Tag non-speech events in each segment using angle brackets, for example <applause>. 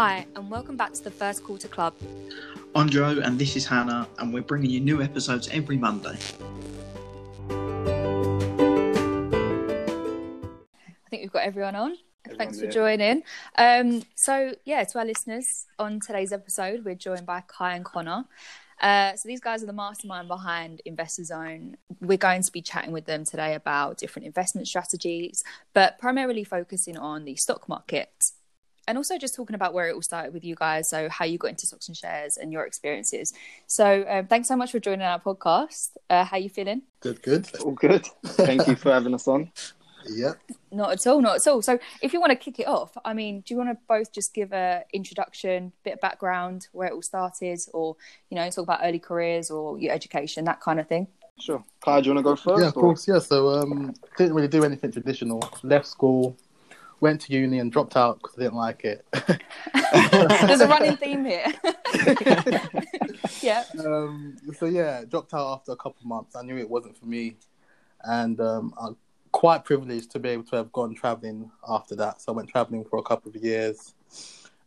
Hi, and welcome back to the First Quarter Club. I'm Joe, and this is Hannah, and we're bringing you new episodes every Monday. I think we've got everyone on. Thanks for here. joining. Um, so, yeah, to our listeners, on today's episode, we're joined by Kai and Conner. Uh, so, these guys are the mastermind behind Investor Zone. We're going to be chatting with them today about different investment strategies, but primarily focusing on the stock market. And also just talking about where it all started with you guys, so how you got into stocks and shares and your experiences. So, um, thanks so much for joining our podcast. Uh, how you feeling? Good, good. All good. Thank you for having us on. <laughs> Yeah. Not at all, not at all. So, if you want to kick it off, I mean, do you want to both just give a introduction, bit of background, where it all started, or you know, talk about early careers or your education, that kind of thing? Sure. Kai, do you want to go first? Yeah, of or- course. Yeah. So, um, didn't really do anything traditional. Left school, went to uni, and dropped out because I didn't like it. <laughs> There's a running theme here. <laughs> yeah. um, so yeah, dropped out after a couple of months. I knew it wasn't for me, and um, I'm quite privileged to be able to have gone traveling after that. So I went traveling for a couple of years,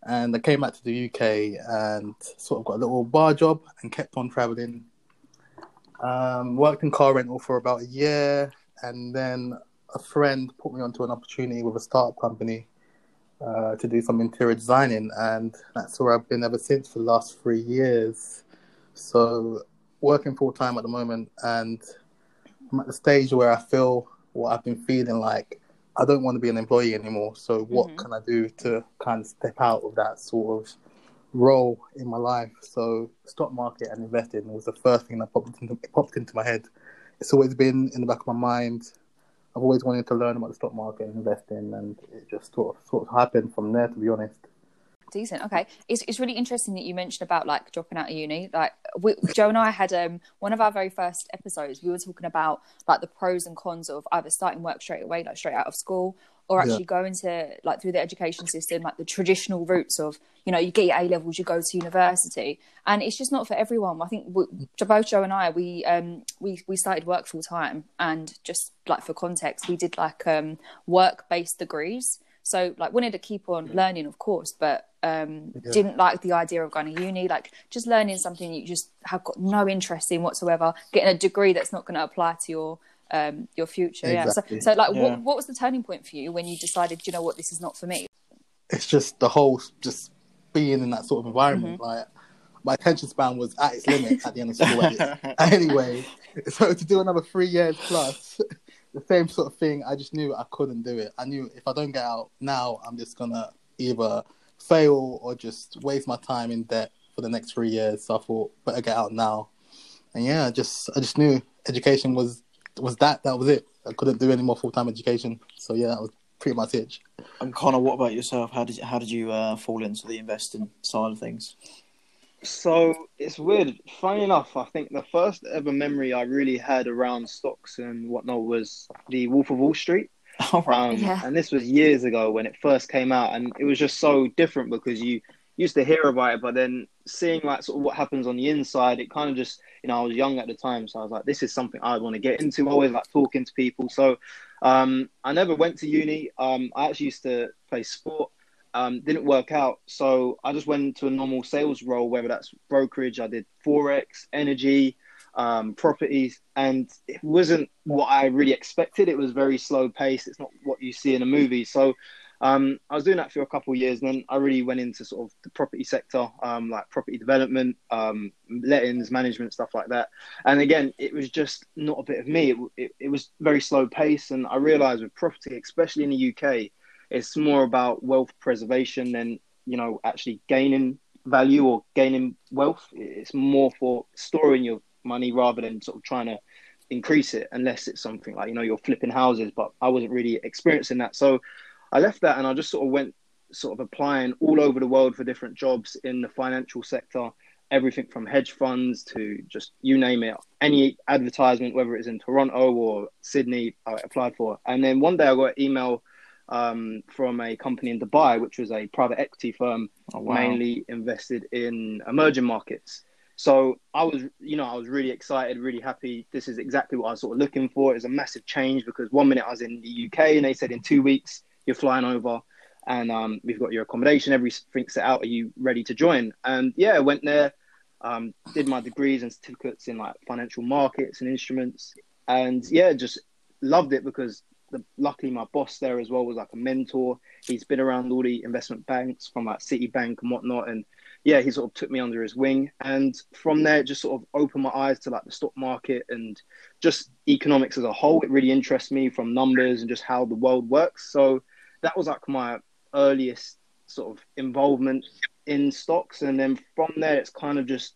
and I came back to the UK and sort of got a little bar job and kept on traveling. Um, worked in car rental for about a year, and then a friend put me onto an opportunity with a startup company uh, to do some interior designing, and that's where I've been ever since for the last three years. So, working full time at the moment, and I'm at the stage where I feel what I've been feeling like. I don't want to be an employee anymore. So, what Mhm. can I do to kind of step out of that sort of role in my life? So, stock market and investing was the first thing that popped into, popped into my head. It's always been in the back of my mind. I've always wanted to learn about the stock market and investing, and it just sort of sort of happened from there. To be honest, Decent. Okay, it's it's really interesting that you mentioned about like dropping out of uni. Like we, Joe and I had um one of our very first episodes. We were talking about like the pros and cons of either starting work straight away, like straight out of school, or Yeah. actually going to like through the education system, like the traditional routes of you know you get your A levels, you go to university, and it's just not for everyone. I think we, both Joe and I we um we we started work full time, and just like for context, we did like um work based degrees. So like wanted to keep on learning, of course, but um, Yeah. didn't like the idea of going to uni. Like just learning something you just have got no interest in whatsoever. Getting a degree that's not going to apply to your um, your future. Exactly. Yeah. So, so like, Yeah. what what was the turning point for you when you decided, you know what, this is not for me? it's just the whole just being in that sort of environment. Like my attention span was at its limit at the end of school. <laughs> anyway, so to do another three years plus, <laughs> the same sort of thing, I just knew I couldn't do it. I knew if I don't get out now, I'm just gonna either fail or just waste my time in debt for the next three years. So I thought better get out now. And yeah, I just I just knew education was was that that was it. I couldn't do any more full time education. So yeah, that was pretty much it. And Conner, what about yourself? How did how did you uh, fall into the investing side of things? So it's weird. Funny enough, I think the first ever memory I really had around stocks and whatnot was the Wolf of Wall Street. <laughs> All right. Um, Yeah. And this was years ago when it first came out, and it was just so different because you used to hear about it, but then seeing like sort of what happens on the inside, it kind of just you know I was young at the time, so I was like, this is something I want to get into. Always like talking to people, so um, I never went to uni. Um, I actually used to play sport. Um, didn't work out, so I just went into a normal sales role, whether that's brokerage. I did forex, energy, um, properties, and it wasn't what I really expected. It was very slow paced. It's not what you see in a movie. So um, I was doing that for a couple of years, and then I really went into sort of the property sector, um, like property development, um, lettings, management, stuff like that. And again, it was just not a bit of me. It, it, it was very slow pace, and I realised with property, especially in the UK, it's more about wealth preservation than you know actually gaining value or gaining wealth. It's more for storing your money rather than sort of trying to increase it, unless it's something like you know you're flipping houses. But I wasn't really experiencing that, so I left that and I just sort of went sort of applying all over the world for different jobs in the financial sector. Everything from hedge funds to just you name it, any advertisement, whether it's in Toronto or Sydney, I applied for. And then one day I got an email um, from a company in Dubai, which was a private equity firm Oh, wow. mainly invested in emerging markets. So I was, you know, I was really excited, really happy. This is exactly what I was sort of looking for. It was a massive change because one minute I was in the UK and they said in two weeks you're flying over. and um, we've got your accommodation, everything's set out. Are you ready to join? And yeah, I went there, um, did my degrees and certificates in like financial markets and instruments, and yeah, just loved it because the, luckily my boss there as well was like a mentor. He's been around all the investment banks from like Citibank and whatnot, and yeah, he sort of took me under his wing, and from there, just sort of opened my eyes to like the stock market and just economics as a whole. It really interests me from numbers and just how the world works. So that was like my earliest sort of involvement in stocks, and then from there, it's kind of just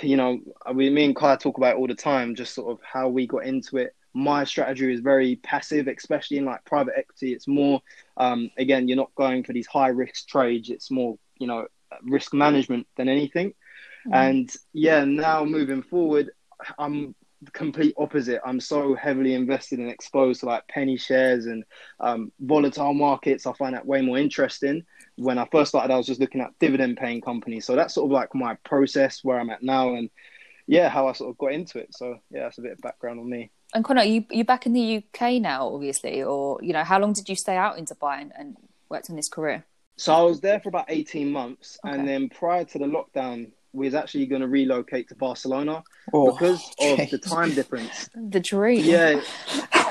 you know, we, me and Kai talk about it all the time, just sort of how we got into it. My strategy is very passive, especially in like private equity. It's more, um, again, you're not going for these high risk trades. It's more, you know, risk management than anything. Mm-hmm. And yeah, now moving forward, I'm complete opposite. I'm so heavily invested and exposed to like penny shares and um, volatile markets. I find that way more interesting. When I first started, I was just looking at dividend paying companies. So that's sort of like my process where I'm at now, and yeah, how I sort of got into it. So yeah, that's a bit of background on me. And Conner, you you back in the UK now, obviously, or you know, how long did you stay out in Dubai and, and worked on this career? So I was there for about 18 months, okay. and then prior to the lockdown, was actually going to relocate to Barcelona oh, because geez. of the time difference. The dream. Yeah,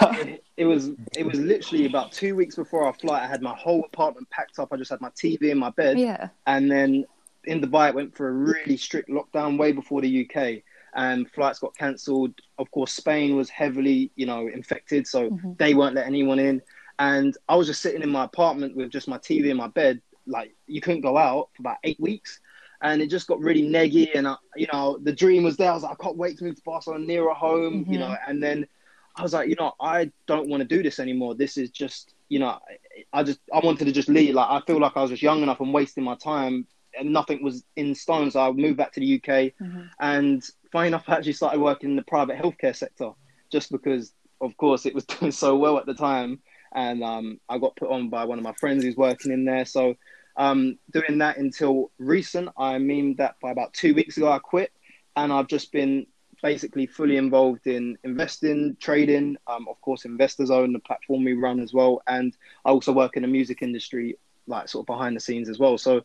it, it, was it was literally about two weeks before our flight. I had my whole apartment packed up. I just had my TV in my bed. Yeah. And then in Dubai, it went for a really strict lockdown way before the UK, and flights got cancelled. Of course, Spain was heavily, you know, infected, so mm-hmm. they weren't letting anyone in. And I was just sitting in my apartment with just my TV in my bed. Like you couldn't go out for about eight weeks and it just got really neggy. And I, you know, the dream was there. I was like, I can't wait to move to Barcelona nearer home. Mm-hmm. You know, and then I was like, you know, I don't want to do this anymore. This is just, you know, I just I wanted to just leave. Like I feel like I was just young enough and wasting my time, and nothing was in stone. So I moved back to the UK, mm-hmm. and funny enough, I actually started working in the private healthcare sector just because, of course, it was <laughs> doing so well at the time. And um, I got put on by one of my friends who's working in there. So um, doing that until recent. I mean that by about two weeks ago, I quit, and I've just been basically fully involved in investing, trading. Um, of course, Investor Zone, the platform we run as well, and I also work in the music industry, like sort of behind the scenes as well. So,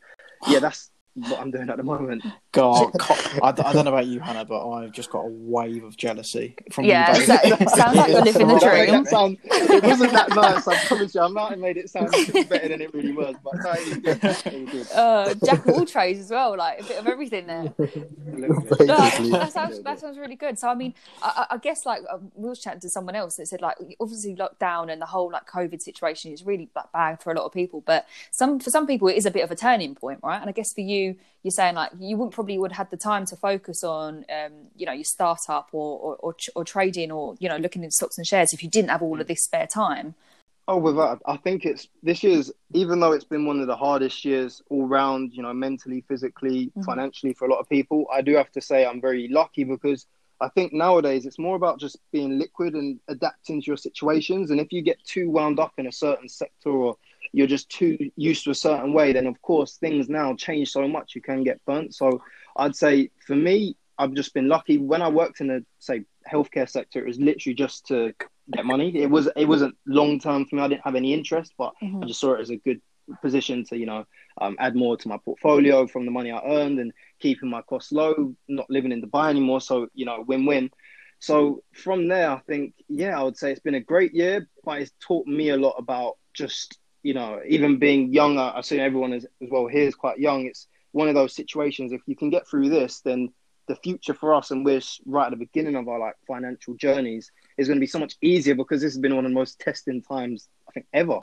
yeah, that's what I'm doing at the moment. God, <laughs> I, I don't know about you, Hannah, but I've just got a wave of jealousy from yeah, you. Yeah, sounds like you're living the <laughs> dream. Sound, it wasn't that nice. I promise you, I might have made it sound better than it really was, but no, it was good. It was good. <laughs> Uh, jack of all trades as well, like a bit of everything there. no, that sounds that sounds really good. So I mean, I, I guess like um, we was chatting to someone else that said like obviously lockdown and the whole like COVID situation is really like, bad for a lot of people, but some for some people it is a bit of a turning point, right? And I guess for you you're saying like you wouldn't probably would have had the time to focus on um, you know your startup or, or or, or trading or you know looking at stocks and shares if you didn't have all of this spare time. Oh, without, I think it's this year's, even though it's been one of the hardest years all round, you know, mentally, physically, mm-hmm. financially for a lot of people, I do have to say I'm very lucky because I think nowadays it's more about just being liquid and adapting to your situations. And if you get too wound up in a certain sector or you're just too used to a certain way, then of course things now change so much you can get burnt. So I'd say for me, I've just been lucky. When I worked in the say healthcare sector, it was literally just to get money. It was it wasn't long term for me. I didn't have any interest, but mm-hmm. I just saw it as a good position to you know um, add more to my portfolio from the money I earned and keeping my costs low, not living in Dubai anymore. So you know, win win. So from there, I think yeah, I would say it's been a great year, but it's taught me a lot about just you know, even being younger, I assume everyone is, as well here is quite young. It's one of those situations. If you can get through this, then the future for us, and we're right at the beginning of our like financial journeys, is going to be so much easier because this has been one of the most testing times I think ever.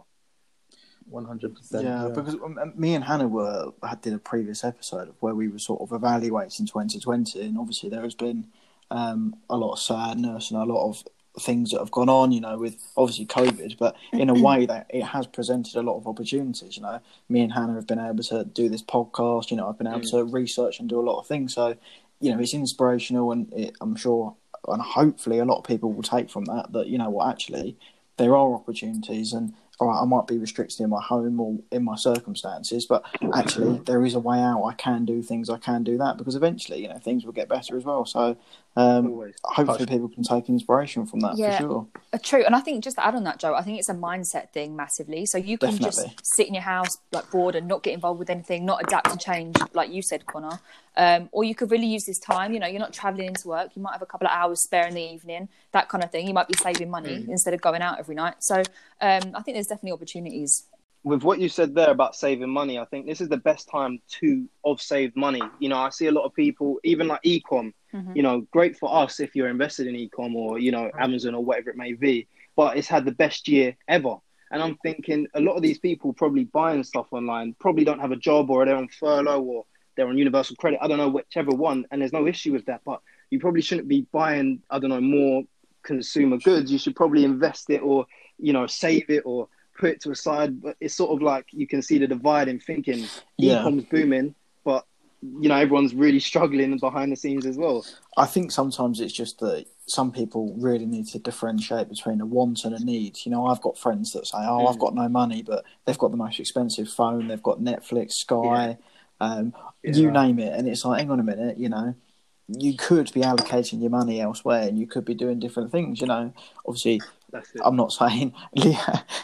One hundred percent. Yeah, because um, me and Hannah were had did a previous episode of where we were sort of evaluating 2020, and obviously there has been um, a lot of sadness and a lot of things that have gone on, you know, with obviously COVID, but in a way that it has presented a lot of opportunities. You know, me and Hannah have been able to do this podcast. You know, I've been able mm. to research and do a lot of things. So, you know, it's inspirational, and it, I'm sure, and hopefully, a lot of people will take from that that you know what, actually, there are opportunities, and all right, I might be restricted in my home or in my circumstances, but actually there is a way out. I can do things. I can do that because eventually, you know, things will get better as well. So um, Always. hopefully people can take inspiration from that Yeah. for sure. Uh, True, and I think just to add on that, Joe, I think it's a mindset thing massively. So you can Definitely. just sit in your house like bored and not get involved with anything, not adapt to change, like you said, Conner. Um, or you could really use this time. You know, you're not traveling into work. You might have a couple of hours spare in the evening, that kind of thing. You might be saving money instead of going out every night. So um, I think there's definitely opportunities. With what you said there about saving money, I think this is the best time to of saved money. You know, I see a lot of people, even like ecom. Mhm. You know, great for us if you're invested in ecom or you know Amazon or whatever it may be. But it's had the best year ever. And I'm thinking a lot of these people probably buying stuff online probably don't have a job or they're on furlough or they're on universal credit. I don't know whichever one, and there's no issue with that. But you probably shouldn't be buying I don't know more consumer goods. You should probably invest it or you know save it or put it to a side. But it's sort of like you can see the divide in thinking. Yeah. Ecom's booming, but you know everyone's really struggling behind the scenes as well. I think sometimes it's just that some people really need to differentiate between a want and a need. You know, I've got friends that say, "Oh, I've Mm. got no money," but they've got the most expensive phone, they've got Netflix, Sky, um, you name it, and it's like, hang on a minute, you know, you could be allocating your money elsewhere, and you could be doing different things. You know, obviously. I'm not saying <laughs>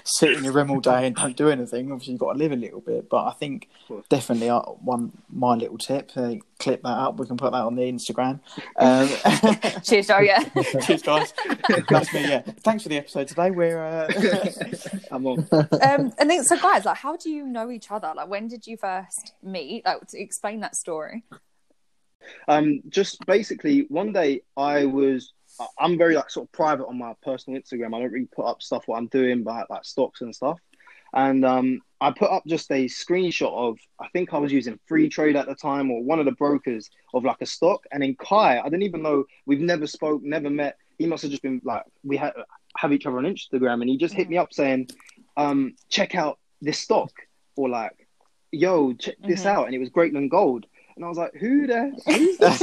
sit in your room all day and don't do anything. Obviously, you've got to live a little bit. But I think definitely uh, one my little tip. Uh, clip that up. We can put that on the Instagram. <laughs> Um, <laughs> Cheers, Joe. Yeah. cheers, guys. That's me. Yeah. Thanks for the episode today. We're uh... I'm on. um, and then, so guys, like, how do you know each other? Like, when did you first meet? Like, to explain that story. Um, just basically, one day I was. I'm very like sort of private on my personal Instagram. I don't really put up stuff what I'm doing, but like stocks and stuff. And um, I put up just a screenshot of I think I was using Freetrade at the time or one of the brokers of like a stock. And then Kai, I didn't even know we've never spoke, never met. He must have just been like we had have each other on Instagram, and he just hit me up saying, um, "Check out this stock," or like, "Yo, check this Mhm. out," and it was Greatland Gold. And I was like, "Who the? <laughs> Who's this?"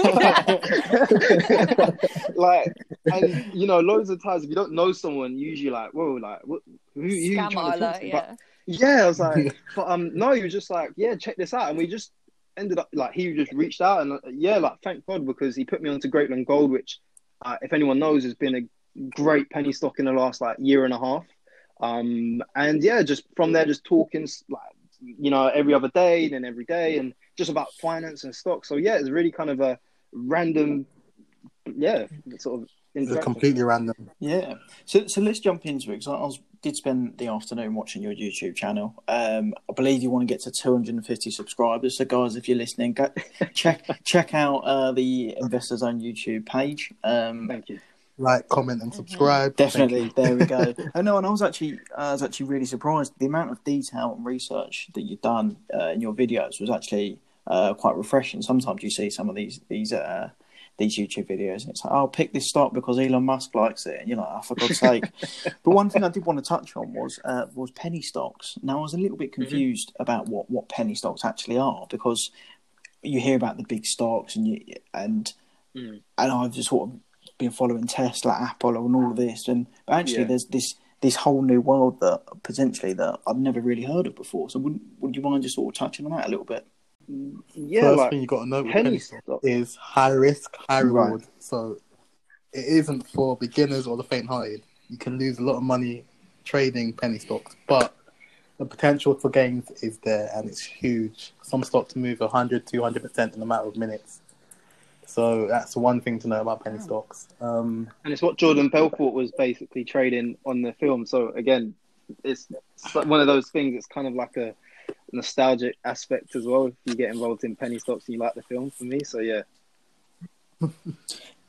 <laughs> <laughs> like, and you know, loads of times if you don't know someone, usually like, "Whoa, like, what? Who, who you trying to talk alert, to?" But yeah. yeah, I was like, but um, no, he was just like, yeah, check this out, and we just ended up like he just reached out, and uh, yeah, like thank God because he put me onto Greatland Gold, which, uh, if anyone knows, has been a great penny stock in the last like year and a half. Um, and yeah, just from there, just talking like you know every other day, then every day, and just about finance and stocks. So yeah, it's really kind of a random, yeah, sort of. It's completely random. Yeah. So so let's jump into it because I, I was, did spend the afternoon watching your YouTube channel. Um, I believe you want to get to 250 subscribers. So guys, if you're listening, go <laughs> check check out uh, the Investor Zone YouTube page. Um, Thank you. Like, comment, and subscribe. Definitely, there we go. <laughs> oh no, and I was actually, I was actually really surprised. The amount of detail and research that you've done uh, in your videos was actually uh, quite refreshing. Sometimes you see some of these these uh, these YouTube videos, and it's like, "Oh, pick this stock because Elon Musk likes it," and you're like, "Oh, for God's sake!" <laughs> but one thing I did want to touch on was uh, was penny stocks. Now, I was a little bit confused about what what penny stocks actually are because you hear about the big stocks and you and Mm. and I've just sort of been following Tesla, Apple, and all of this, and but actually, Yeah. there's this this whole new world that potentially that I've never really heard of before. So, would would you mind just sort of touching on that a little bit? Yeah, First like thing you got to know with penny penny stock is high risk, high Right. reward. So it isn't for beginners or the faint-hearted. You can lose a lot of money trading penny stocks, but the potential for gains is there and it's huge. Some stocks move 100, 200% in a matter of minutes. So that's one thing to know about penny stocks. Um, and it's what Jordan Belfort was basically trading on the film. So again, it's one of those things. It's kind of like a nostalgic aspect as well. If you get involved in penny stocks and you like the film, for me. So yeah,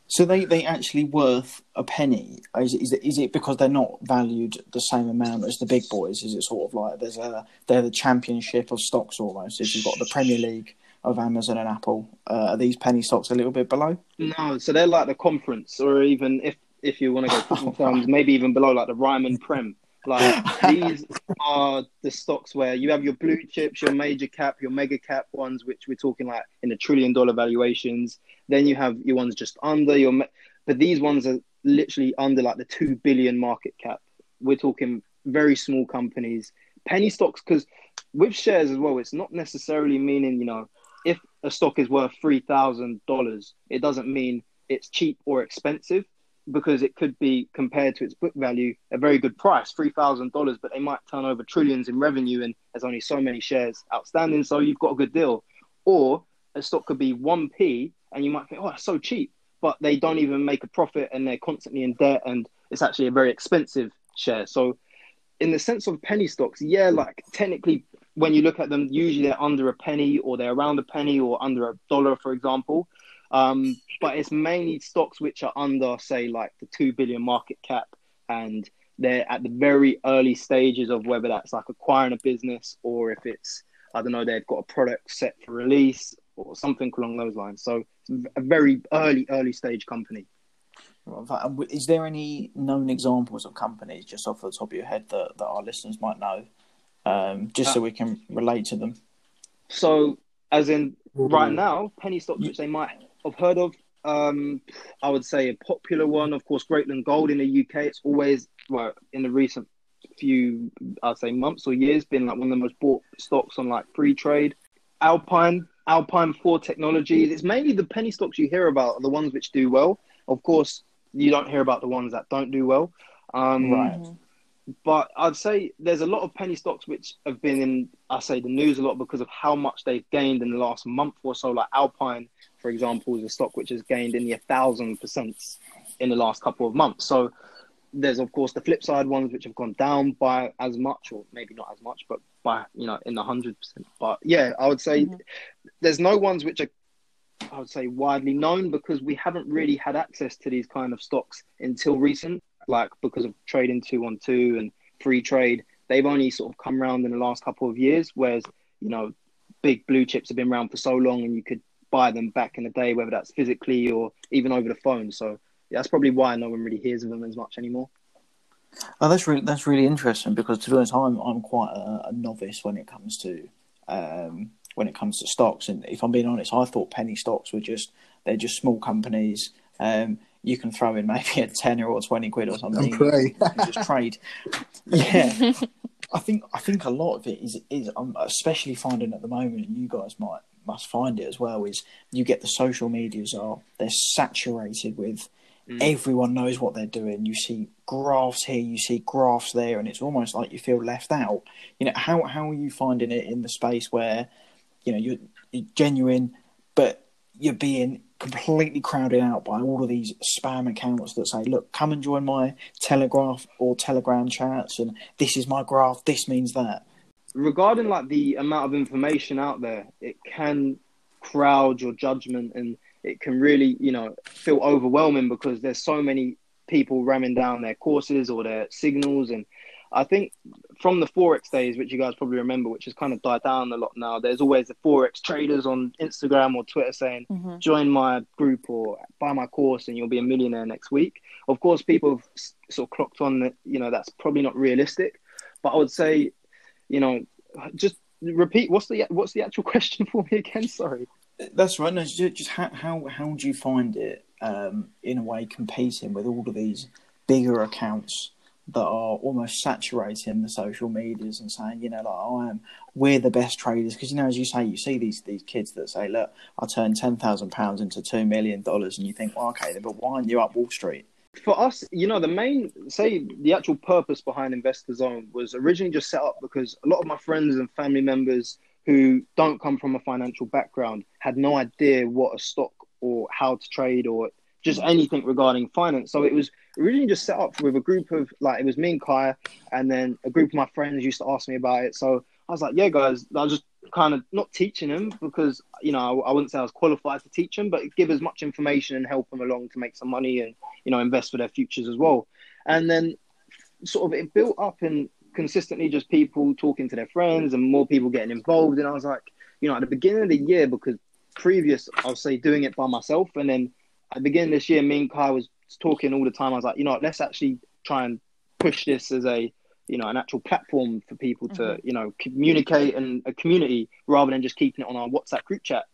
So they they actually worth a penny? Is it, is it is it because they're not valued the same amount as the big boys? Is it sort of like there's a they're the championship of stocks almost? If you've got the Premier League of Amazon and Apple, uh, are these penny stocks a little bit below? no. So they're like the conference, or even if if you want to <laughs> go football terms, maybe even below like the Ryman Prem. Like <laughs> these are the stocks where you have your blue chips, your major cap, your mega cap ones, which we're talking like in the trillion dollar valuations. Then you have your ones just under your, but these ones are literally under like the two billion market cap. We're talking very small companies, penny stocks. Because with shares as well, it's not necessarily meaning you know if a stock is worth three thousand dollars, it doesn't mean it's cheap or expensive because it could be compared to its book value a very good price, three thousand dollars, but they might turn over trillions in revenue and there's only so many shares outstanding, so you've got a good deal. Or a stock could be one p, and you might think, oh, it's so cheap, but they don't even make a profit and they're constantly in debt, and it's actually a very expensive share. So, in the sense of penny stocks, yeah, like technically, when you look at them, usually they're under a penny or they're around a penny or under a dollar, for example. Um, but it's mainly stocks which are under, say, like the two billion market cap, and they're at the very early stages of whether that's like acquiring a business or if it's I don't know they've got a product set for release or something along those lines. So it's a very early early stage company. Is there any known examples of companies just off the top of your head that, that our listeners might know, um, just so uh, we can relate to them? So, as in right now, penny stocks which they might have heard of. Um, I would say a popular one, of course, Greatland Gold in the UK. It's always well in the recent few, I'd say, months or years, been like one of the most bought stocks on like Freetrade. Alpine, Alpine Four Technologies. It's mainly the penny stocks you hear about, are the ones which do well. Of course, you don't hear about the ones that don't do well. Um, right. But I'd say there's a lot of penny stocks which have been in, I say, the news a lot because of how much they've gained in the last month or so. Like Alpine for example, is a stock which has gained in the 1,000 percent in the last couple of months. So there's of course the flip side ones which have gone down by as much, or maybe not as much, but by you know in the hundred percent. But yeah, I would say mm-hmm. there's no ones which are I would say widely known because we haven't really had access to these kind of stocks until recent, like because of Trading 212 and Freetrade, They've only sort of come around in the last couple of years, whereas you know big blue chips have been around for so long, and you could buy them back in the day, whether that's physically or even over the phone. So yeah, that's probably why no one really hears of them as much anymore. Oh, that's really that's really interesting because to be honest, I'm I'm quite a, a novice when it comes to um, when it comes to stocks. And if I'm being honest, I thought penny stocks were just they're just small companies. Um, you can throw in maybe a tenner or twenty quid or something and pray. and just trade. <laughs> Yeah, I think I think a lot of it is is I'm especially finding at the moment, and you guys might must find it as well is you get the social medias are they're saturated with mm. everyone knows what they're doing. You see graphs here, you see graphs there, and it's almost like you feel left out. You know how how are you finding it in the space where you know you're, you're genuine, but you're being completely crowded out by all of these spam accounts that say, "Look, come and join my Telegraph or Telegram chats, and this is my graph. This means that." regarding like the amount of information out there, it can crowd your judgment and it can really, you know, feel overwhelming because there's so many people ramming down their courses or their signals. And I think from the Forex days, which you guys probably remember, which has kind of died down a lot now, there's always the Forex traders on Instagram or Twitter saying, mm-hmm. join my group or buy my course and you'll be a millionaire next week. Of course, people have sort of clocked on that, you know, that's probably not realistic. But I would say you know, just repeat. What's the what's the actual <laughs> question for me again? Sorry. That's right. No, just, just how how how do you find it um, in a way competing with all of these bigger accounts that are almost saturating the social medias and saying, you know, like oh, I am, we're the best traders because you know, as you say, you see these these kids that say, look, I turned ten thousand pounds into two million dollars, and you think, well, okay, but why aren't you up Wall Street? for us, you know, the main say the actual purpose behind Investor Zone was originally just set up because a lot of my friends and family members who don't come from a financial background had no idea what a stock or how to trade or just anything regarding finance. So it was originally just set up with a group of like it was me and Kai, and then a group of my friends used to ask me about it. So I was like, yeah, guys, I was just kind of not teaching them because you know I, I, wouldn't say I was qualified to teach them, but give as much information and help them along to make some money and you know invest for their futures as well. And then sort of it built up and consistently just people talking to their friends and more people getting involved. And I was like, you know, at the beginning of the year because previous I'll say doing it by myself, and then at the beginning this year, me and Kai was talking all the time. I was like, you know, let's actually try and push this as a you know an actual platform for people to mm-hmm. you know communicate and a community rather than just keeping it on our WhatsApp group chat.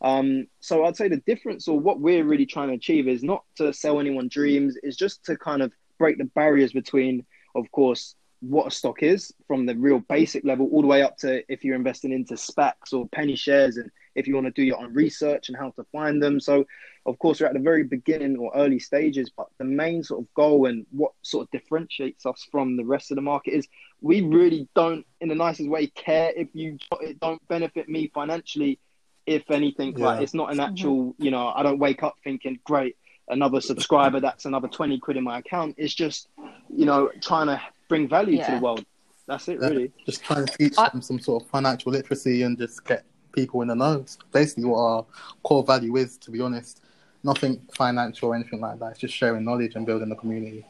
Um, so I'd say the difference or what we're really trying to achieve is not to sell anyone dreams, is just to kind of break the barriers between, of course, what a stock is from the real basic level all the way up to if you're investing into SPACs or penny shares and if you want to do your own research and how to find them. So, of course, we're at the very beginning or early stages, but the main sort of goal and what sort of differentiates us from the rest of the market is we really don't, in the nicest way, care if you it don't benefit me financially. If anything, Yeah. like it's not an mm-hmm. actual, you know, I don't wake up thinking, great, another subscriber, that's another 20 quid in my account. It's just, you know, trying to bring value to the world. That's it, Yeah. really. Just trying to teach I- them some sort of financial literacy and just get people in the know. It's basically what our core value is, to be honest. Nothing financial or anything like that. It's just sharing knowledge and building a community.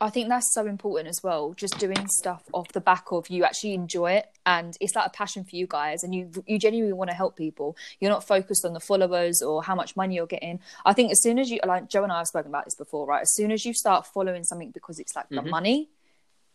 I think that's so important as well. Just doing stuff off the back of you actually enjoy it, and it's like a passion for you guys, and you you genuinely want to help people. You're not focused on the followers or how much money you're getting. I think as soon as you like Joe and I have spoken about this before, right? As soon as you start following something because it's like the mm-hmm. money,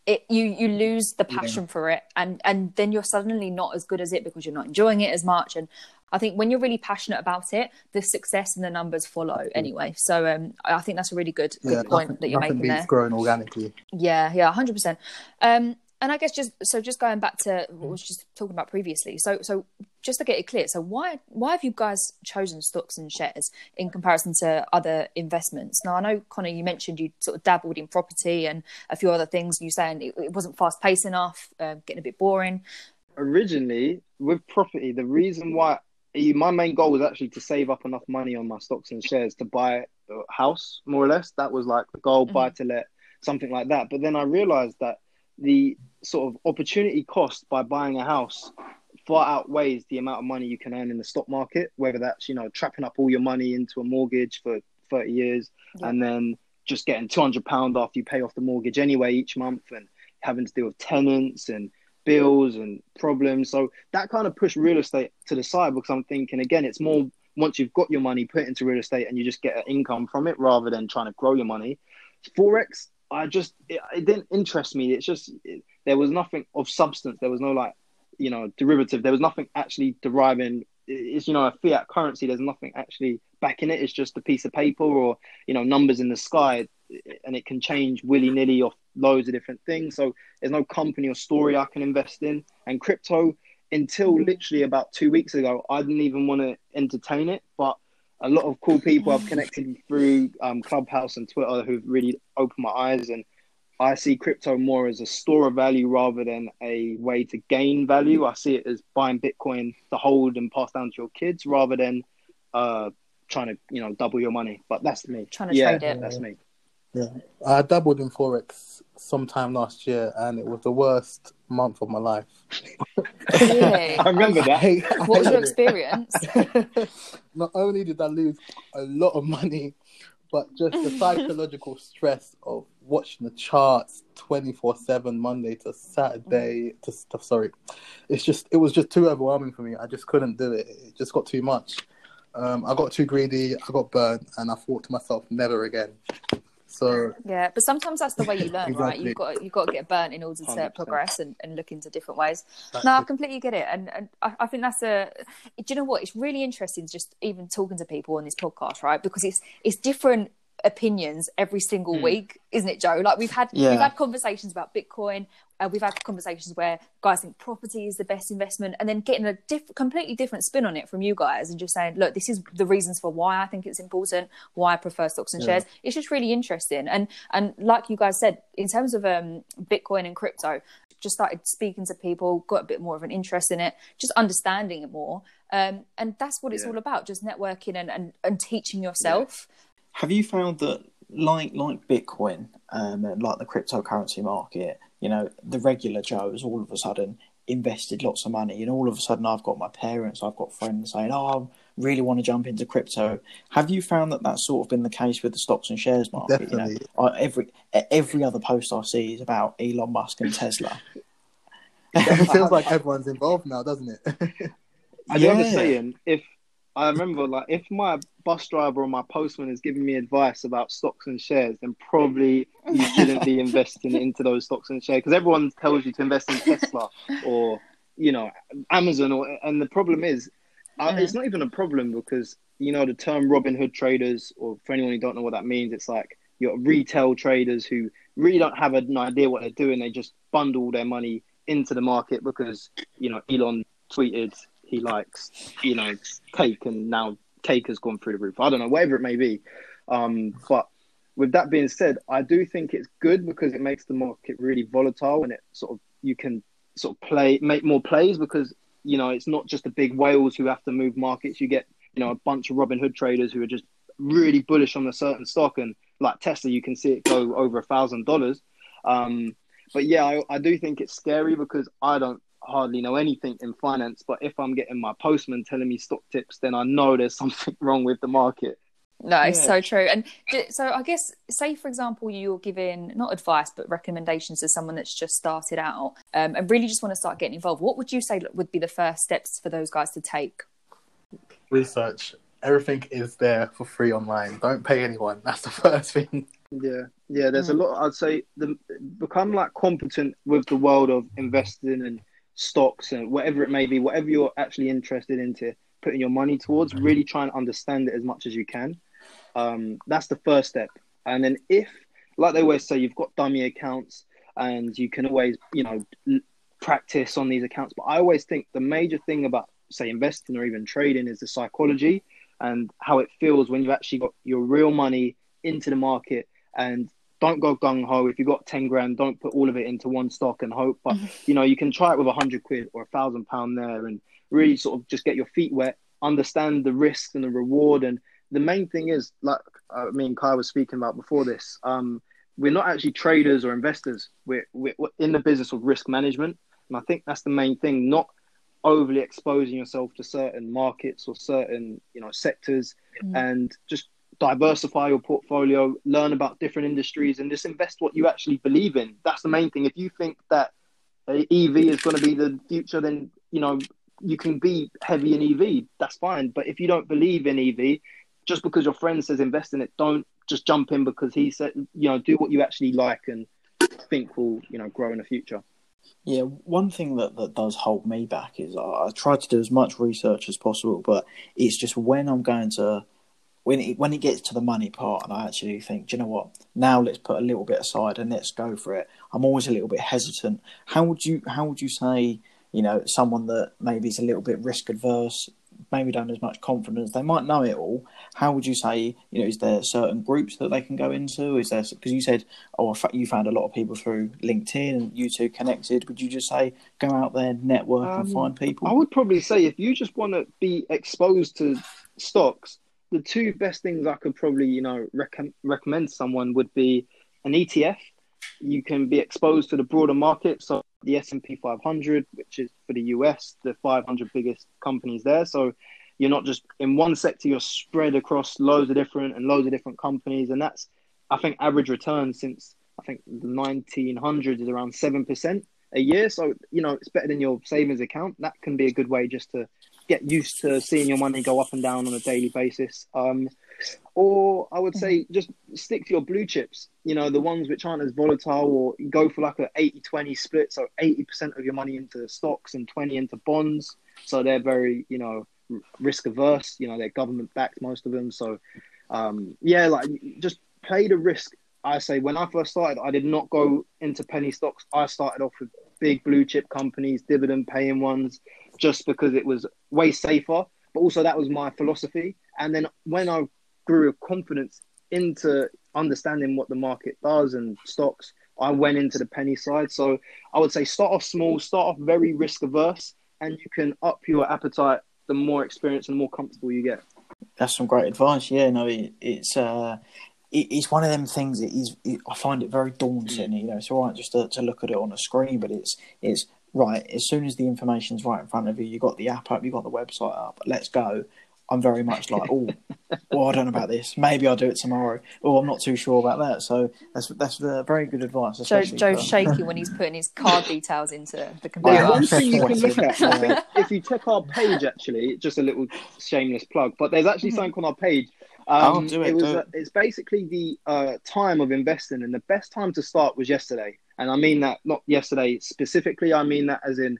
it you you lose the passion for it, and and then you're suddenly not as good as it because you're not enjoying it as much. And I think when you're really passionate about it, the success and the numbers follow anyway. So um, I think that's a really good, good Yeah, point nothing, that you're making there. growing organically. Yeah, yeah, hundred percent. Um, and I guess just so just going back to what I was just talking about previously. So so just to get it clear, so why why have you guys chosen stocks and shares in comparison to other investments? Now I know Conner, you mentioned you sort of dabbled in property and a few other things. You saying it, it wasn't fast paced enough, uh, getting a bit boring. originally with property, the reason why my main goal was actually to save up enough money on my stocks and shares to buy a house, more or less. That was like the goal, buy to let, something like that. But then I realized that the sort of opportunity cost by buying a house far outweighs the amount of money you can earn in the stock market, whether that's, you know, trapping up all your money into a mortgage for 30 years Yeah. and then just getting £200 after you pay off the mortgage anyway each month and having to deal with tenants and bills and problems. So that kind of pushed real estate to the side because I'm thinking again, it's more once you've got your money, put into real estate and you just get an income from it rather than trying to grow your money. Forex, I just it, it didn't interest me. It's just it, there was nothing of substance. There was no like you know derivative. There was nothing actually deriving. It's you know a fiat currency. There's nothing actually backing it. It's just a piece of paper or you know numbers in the sky, and it can change willy nilly off loads of different things. So there's no company or story I can invest in. And crypto, until literally about two weeks ago, I didn't even want to entertain it. But a lot of cool people I've connected through um, Clubhouse and Twitter who've really opened my eyes. And I see crypto more as a store of value rather than a way to gain value. I see it as buying Bitcoin to hold and pass down to your kids rather than uh, trying to, you know, double your money. But that's me. Trying to yeah, trade it. That's me. Yeah, I dabbled in forex sometime last year, and it was the worst month of my life. Really? <laughs> I remember that. hate- I What was your experience? <laughs> Not only did I lose a lot of money, but just the <laughs> psychological stress of watching the charts 24 7 Monday to Saturday to, stuff. sorry. It's just it was just too overwhelming for me. I just couldn't do it. It just got too much. Um, I got too greedy, I got burnt, and I thought to myself, never again. So Yeah, but sometimes that's the way you learn, right? You've got you've got to get burnt in order to 100%. progress and, and look into different ways. No, I completely get it, and, and I, I think that's a. Do you know what? It's really interesting just even talking to people on this podcast, right? Because it's it's different opinions every single Hmm. week, isn't it, Joe? Like we've had Yeah. we've had conversations about Bitcoin. Uh, we've had conversations where guys think property is the best investment, and then getting a diff- completely different spin on it from you guys, and just saying, look, this is the reasons for why I think it's important, why I prefer stocks and Yeah. shares. It's just really interesting, and and like you guys said, in terms of um, Bitcoin and crypto, just started speaking to people, got a bit more of an interest in it, just understanding it more, um, and that's what it's Yeah. all about, just networking and and, and teaching yourself. Have you found that, like like Bitcoin, um, and like the cryptocurrency market, you know, the regular Joe has all of a sudden invested lots of money, and all of a sudden I've got my parents, I've got friends saying, "Oh, I really want to jump into crypto." Have you found that that's sort of been the case with the stocks and shares market? You know, Definitely. Every every other post I see is about Elon Musk and Tesla. <laughs> <laughs> it feels like everyone's involved now, doesn't it? I do have a Yeah. saying. If I remember, like, if my bus driver or my postman is giving me advice about stocks and shares, then probably you shouldn't be investing into those stocks and shares because everyone tells you to invest in Tesla or you know Amazon. Or and the problem is, uh, it's not even a problem because you know the term Robin Hood traders, or for anyone who don't know what that means, it's like you got retail traders who really don't have an idea what they're doing. They just bundle their money into the market because you know Elon tweeted he likes you know cake, and now cake has gone through the roof. I don't know, whatever it may be. Um, but with that being said, I do think it's good because it makes the market really volatile, and it sort of you can sort of play make more plays because you know it's not just the big whales who have to move markets. You get you know a bunch of Robin Hood traders who are just really bullish on a certain stock, and like Tesla, you can see it go over a thousand dollars. Um, but yeah, I, I do think it's scary because I don't hardly know anything in finance. But if I'm getting my postman telling me stock tips, then I know there's <laughs> something wrong with the market. No, it's so true. And so I guess, say for example, you're giving not advice but recommendations to someone that's just started out um, and really just want to start getting involved. What would you say would be the first steps for those guys to take? Research. Everything is there for free online. Don't pay anyone. That's the <laughs> first thing. Yeah, yeah. There's a lot. I'd say the become like competent with the world of investing and stocks and whatever it may be, whatever you're actually interested into putting your money towards. Really try and understand it as much as you can um, that's the first step. And then if, like they always say, you've got dummy accounts and you can always, you know, practice on these accounts. But I always think the major thing about, say, investing or even trading is the psychology and how it feels when you've actually got your real money into the market and don't go gung ho. If you've got 10 grand, don't put all of it into one stock and hope. But, mm-hmm. you know, you can try it with a hundred quid or a thousand pound there and really sort of just get your feet wet, understand the risk and the reward and the main thing is, like I uh, mean, Kai was speaking about before this, um, we're not actually traders or investors. We're, we're, we're in the business of risk management. And I think that's the main thing, not overly exposing yourself to certain markets or certain, you know, sectors mm. and just diversify your portfolio, learn about different industries and just invest what you actually believe in. That's the main thing. If you think that EV is going to be the future, then, you know, you can be heavy in EV. That's fine. But if you don't believe in EV, just because your friend says invest in it, don't just jump in because he said, you know, do what you actually like and think will, you know, grow in the future. Yeah, one thing that, that does hold me back is I, I try to do as much research as possible, but it's just when I'm going to when it, when it gets to the money part, and I actually think, do you know what? Now let's put a little bit aside and let's go for it. I'm always a little bit hesitant. How would you how would you say you know someone that maybe is a little bit risk adverse maybe don't have as much confidence. They might know it all. How would you say, you know, is there certain groups that they can go into? Is there, because you said, oh, you found a lot of people through LinkedIn and you two connected. Would you just say, go out there, network um, and find people? I would probably say if you just want to be exposed to stocks, the two best things I could probably, you know, rec- recommend someone would be an ETF. You can be exposed to the broader market. So the S&P 500, which is for the US, the 500 biggest companies there. So you're not just in one sector, you're spread across loads of different and loads of different companies. And that's, I think, average return since I think the 1900s is around 7% a year. So, you know, it's better than your savings account. That can be a good way just to get used to seeing your money go up and down on a daily basis. Um, or I would say just stick to your blue chips, you know, the ones which aren't as volatile, or go for like a 80 20 split. So 80% of your money into stocks and 20 into bonds. So they're very, you know, risk averse, you know, they're government backed, most of them. So, um, yeah, like just play the risk. I say when I first started, I did not go into penny stocks. I started off with big blue chip companies, dividend paying ones, just because it was way safer. But also that was my philosophy. And then when I grew a confidence into understanding what the market does and stocks, I went into the penny side. So I would say start off small, start off very risk averse, and you can up your appetite the more experience and the more comfortable you get. That's some great advice. Yeah, no, it, it's uh, it, it's one of them things. It is. It, I find it very daunting. You know, it's all right just to, to look at it on a screen, but it's it's right. As soon as the information's right in front of you, you got the app up, you got the website up. Let's go. I'm very much like, oh, well, <laughs> I don't know about this. Maybe I'll do it tomorrow. Oh, I'm not too sure about that. So that's that's uh, very good advice. Joe, Joe's for... shaky when he's putting his card <laughs> details into the computer. Yeah, one thing you can look at, yeah. if you check our page, actually, just a little shameless plug, but there's actually mm-hmm. something on our page. Um, do it, it was do it. it's basically the uh, time of investing, and the best time to start was yesterday. And I mean that not yesterday specifically. I mean that as in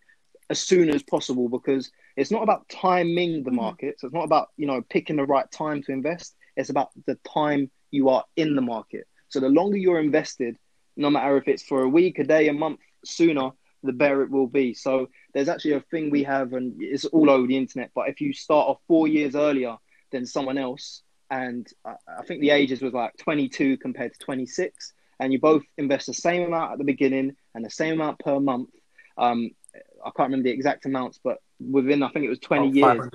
as soon as possible because it's not about timing the mm-hmm. market. So it's not about you know picking the right time to invest. It's about the time you are in the market. So the longer you're invested, no matter if it's for a week, a day, a month, sooner the better it will be. So there's actually a thing we have, and it's all over the internet. But if you start off four years earlier than someone else, and I, I think the ages was like 22 compared to 26, and you both invest the same amount at the beginning and the same amount per month. Um, I can't remember the exact amounts, but within I think it was 20 Oh, years,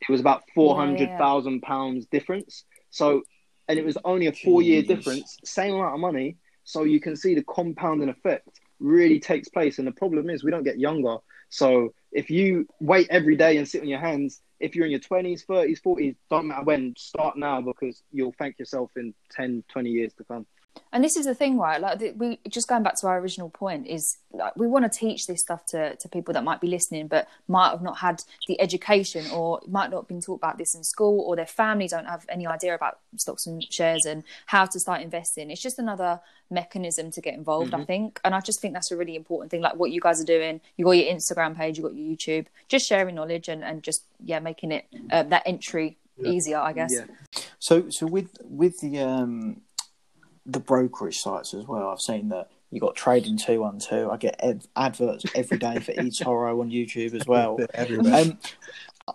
it was about 400,000 pounds difference. So, and it was only a four year difference, same amount of money. So you can see the compounding effect really takes place. And the problem is we don't get younger. So if you wait every day and sit on your hands, if you're in your 20s, 30s, 40s, don't matter when, start now because you'll thank yourself in 10, 20 years to come. And this is the thing, right? Like we just going back to our original point is like we want to teach this stuff to to people that might be listening, but might have not had the education or might not have been taught about this in school, or their family don't have any idea about stocks and shares and how to start investing. It's just another mechanism to get involved, I think, and I just think that's a really important thing. Like what you guys are doing, you got your Instagram page, you got your YouTube, just sharing knowledge and and just yeah, making it uh, that entry easier, I guess. Yeah. So, so with with the um, the brokerage sites as well, I've seen that you got trading two one two. I get ad- adverts every day for eToro on YouTube as well. <laughs> Um,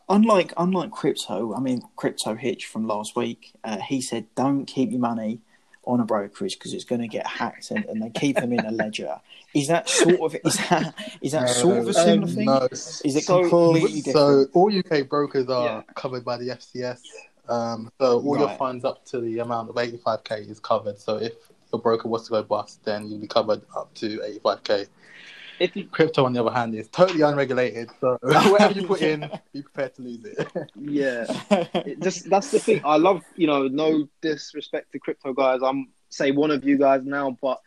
unlike unlike crypto, I mean crypto hitch from last week, uh, he said don't keep your money on a brokerage because it's going to get hacked and, and they keep them in a ledger. Is that sort of is that is that sort of a similar Um, thing? No. Is it completely So different? all UK brokers are Yeah. covered by the FSCS. Um, so all your funds up to the amount of 85k is covered. So if your broker was to go bust, then you'll be covered up to 85k. If you, Crypto, on the other hand, is totally unregulated. So <laughs> whatever you put in, be prepared to lose it. <laughs> yeah, it just that's the thing. I love, you know, no disrespect to crypto guys. I'm say one of you guys now, but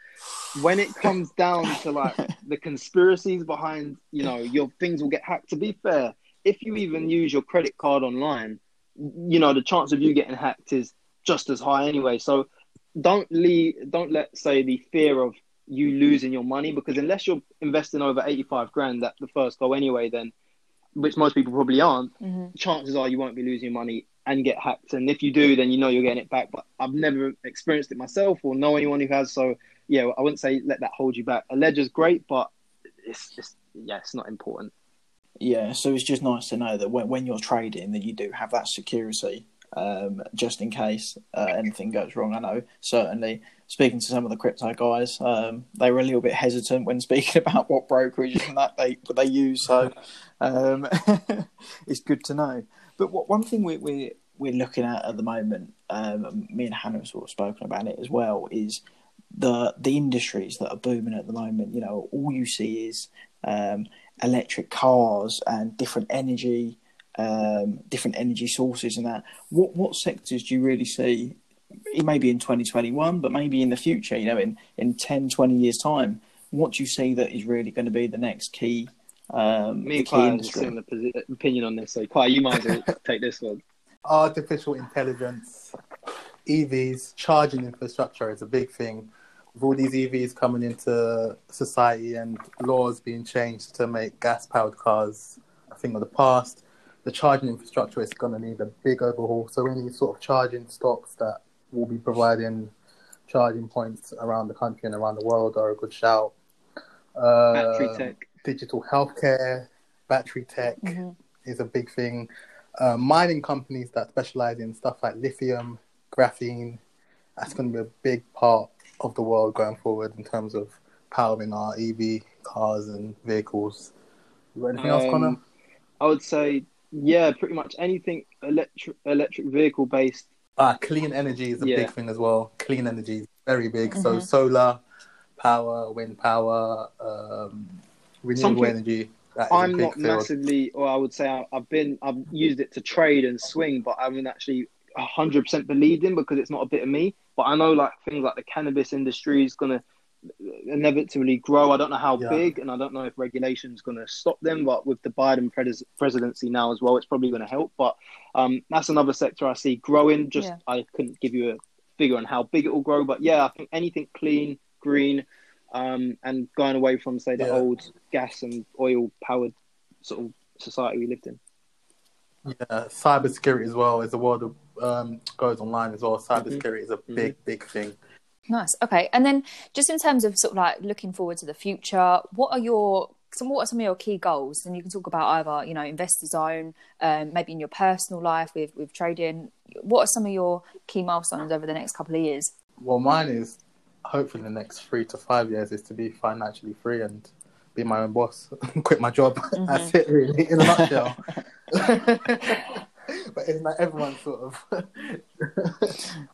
when it comes down to like <laughs> the conspiracies behind, you know, your things will get hacked. To be fair, if you even use your credit card online, you know, the chance of you getting hacked is just as high anyway. So don't leave, don't let say the fear of you losing your money because unless you're investing over 85 grand at the first go anyway, then which most people probably aren't, Mhm. chances are you won't be losing your money and get hacked. And if you do, then you know you're getting it back. But I've never experienced it myself or know anyone who has. So yeah, I wouldn't say let that hold you back. A ledger's great, but it's, it's yeah, it's not important. Yeah, so it's just nice to know that when, when you're trading, that you do have that security, um, just in case uh, anything goes wrong. I know certainly speaking to some of the crypto guys, um, they were a little bit hesitant when <laughs> speaking about what brokerage and that they they use. So um, <laughs> it's good to know. But what, one thing we, we we're looking at at the moment, um, me and Hannah have sort of spoken about it as well, is the the industries that are booming at the moment. You know, all you see is um, electric cars and different energy, um, different energy sources, and that. What what sectors do you really see? Maybe in 2021, but maybe in the future. You know, in in 10, 20 years time, what do you see that is really going to be the next key? Um, Me the and key Kai have a similar opinion on this. So Kai, you might as well <laughs> take this one. Artificial intelligence, EVs, charging infrastructure is a big thing. With all these EVs coming into society and laws being changed to make gas powered cars a thing of the past, the charging infrastructure is going to need a big overhaul. So, any sort of charging stocks that will be providing charging points around the country and around the world are a good shout. Uh, Battery tech. digital healthcare, battery tech Mhm. is a big thing. Uh, mining companies that specialize in stuff like lithium, graphene, that's going to be a big part of the world going forward in terms of powering our EV cars and vehicles. You got anything else, Um, Conner? I would say yeah, pretty much anything electric electric vehicle based. Ah, clean energy is a Yeah. big thing as well. Clean energy is very big. So Mhm. solar power, wind power, um, renewable Something- energy. That is a I'm not field. massively, or I would say I, I've been, I've used it to trade and swing, but I haven't actually 100% believed in because it's not a bit of me. But I know like things like the cannabis industry is going to inevitably grow. I don't know how Yeah. big, and I don't know if regulation is going to stop them. But with the Biden pres- presidency now as well, it's probably going to help. But um, that's another sector I see growing. Just Yeah. I couldn't give you a figure on how big it will grow, but yeah, I think anything clean, green, um, and going away from say the Yeah. old gas and oil powered sort of society we lived in. Yeah, cybersecurity as well is a world of, um, goes online as well. Cybersecurity is a Mhm. big, big thing. Nice. Okay. And then just in terms of sort of like looking forward to the future, what are your some what are some of your key goals? And you can talk about either, you know, investor zone, um, maybe in your personal life with with trading. What are some of your key milestones over the next couple of years? Well, mine is hopefully in the next three to five years is to be financially free and be my own boss, <laughs> quit my job. Mm-hmm. That's it, really, in a nutshell. <laughs> but isn't that everyone sort of? <laughs>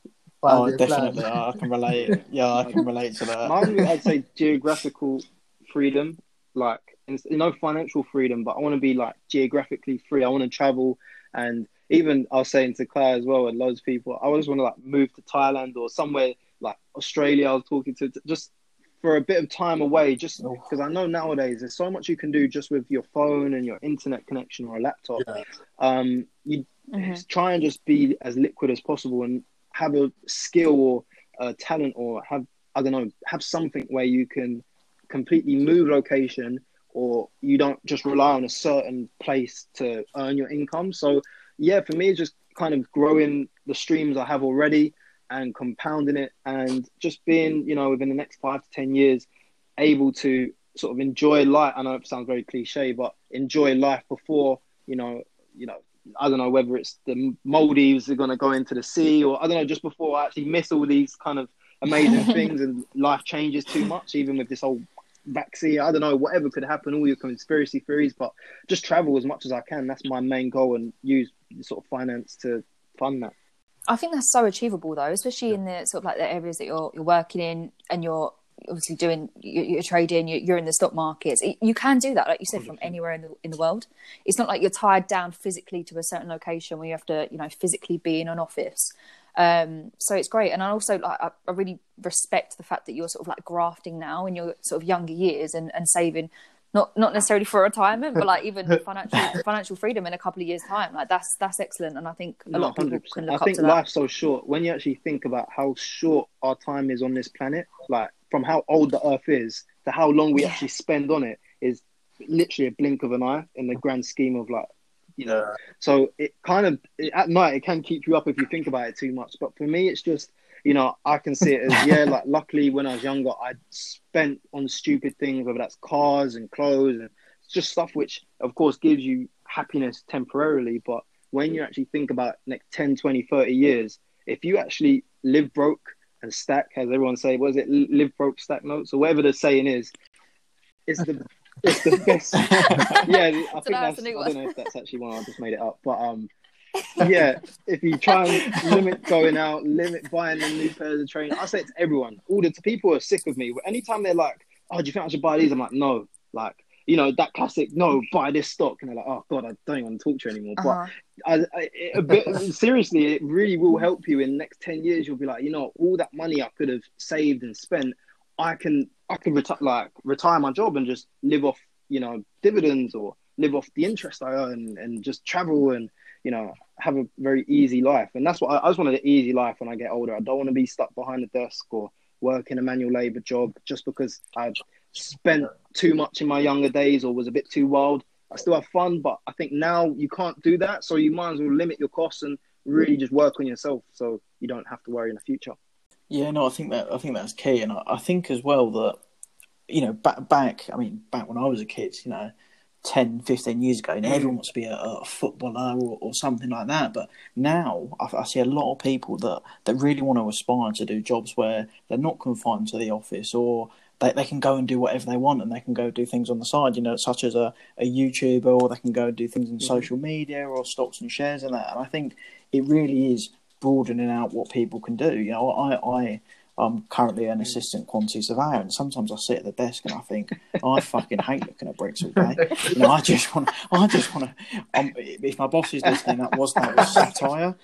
oh, definitely. I can relate. Yeah, I can relate to that. Mine, I'd say geographical freedom, like you know, financial freedom, but I want to be like geographically free. I want to travel, and even I was saying to Claire as well, and loads of people, I just want to like move to Thailand or somewhere like Australia. I was talking to just for a bit of time away, just because oh. I know nowadays there's so much you can do just with your phone and your internet connection or a laptop. Yeah. Um, you mm-hmm. try and just be as liquid as possible and have a skill or a talent or have I don't know have something where you can completely move location or you don't just rely on a certain place to earn your income. So yeah, for me, it's just kind of growing the streams I have already and compounding it and just being, you know, within the next five to 10 years, able to sort of enjoy life. I know it sounds very cliche, but enjoy life before, you know, you know, I don't know whether it's the Maldives are going to go into the sea or I don't know, just before I actually miss all these kind of amazing <laughs> things and life changes too much, even with this whole vaccine. I don't know, whatever could happen, all your conspiracy theories, but just travel as much as I can. That's my main goal and use sort of finance to fund that. I think that's so achievable though, especially in the sort of like the areas that you're you're working in and you're obviously doing you're trading you're in the stock markets. You can do that like you said from anywhere in the in the world. It's not like you're tied down physically to a certain location where you have to you know physically be in an office. Um, so it's great. And i also like I, I, really respect the fact that you're sort of like grafting now in your sort of younger years and, and saving not not necessarily for retirement, but like even <laughs> financial financial freedom in a couple of years' time. Like that's that's excellent, and I think a no, lot of people 100%. can look I think life's so short. When you actually think about how short our time is on this planet, like from how old the Earth is to how long we yeah. actually spend on it, is literally a blink of an eye in the grand scheme of like you know. Yeah. So it kind of it, at night it can keep you up if you think about it too much. But for me, it's just you know, I can see it as yeah, <laughs> like luckily when I was younger, I spent on stupid things, whether that's cars and clothes and just stuff which of course gives you happiness temporarily, but when you actually think about next 10, 20, 30 years, if you actually live broke and stack, as everyone say, what is it, live broke, stack notes, or whatever the saying is, it's the it's the <laughs> best. yeah, I think that's. I don't know if that's actually one. I just made it up, but um, yeah, if you try and <laughs> limit going out, limit buying a new pair of trainers, I say it to everyone. All the people are sick of me. Anytime they're like, "Oh, do you think I should buy these?" I'm like, "No." Like, you know, that classic, "No, buy this stock," and they're like, "Oh God, I don't even want to talk to you anymore." Uh-huh. But I, I, a bit seriously, it really will help you in the next ten years. You'll be like, you know, all that money I could have saved and spent, I can, I can reti- like retire my job and just live off, you know, dividends or live off the interest I earn and just travel and you know, have a very easy life. And that's what I, I just wanted an easy life when I get older. I don't want to be stuck behind a desk or work in a manual labor job just because I spent too much in my younger days or was a bit too wild. I still have fun, but I think now you can't do that. So you might as well limit your costs and really just work on yourself so you don't have to worry in the future. Yeah, no, I think that I think that's key, and I, I think as well that you know back back. I mean, back when I was a kid, you know, 10, 15 years ago, and everyone wants to be a, a footballer or, or, something like that. But now I, I, see a lot of people that, that really want to aspire to do jobs where they're not confined to the office or they, they can go and do whatever they want and they can go do things on the side, you know, such as a, a YouTuber or they can go and do things in mm-hmm. social media or stocks and shares and that. And I think it really is broadening out what people can do. You know, I, I I'm currently an assistant quantity surveyor, and sometimes I sit at the desk and I think <laughs> I fucking hate looking at bricks all day. You know, I just want, to. I just want to. Um, if my boss is listening, that was that was satire.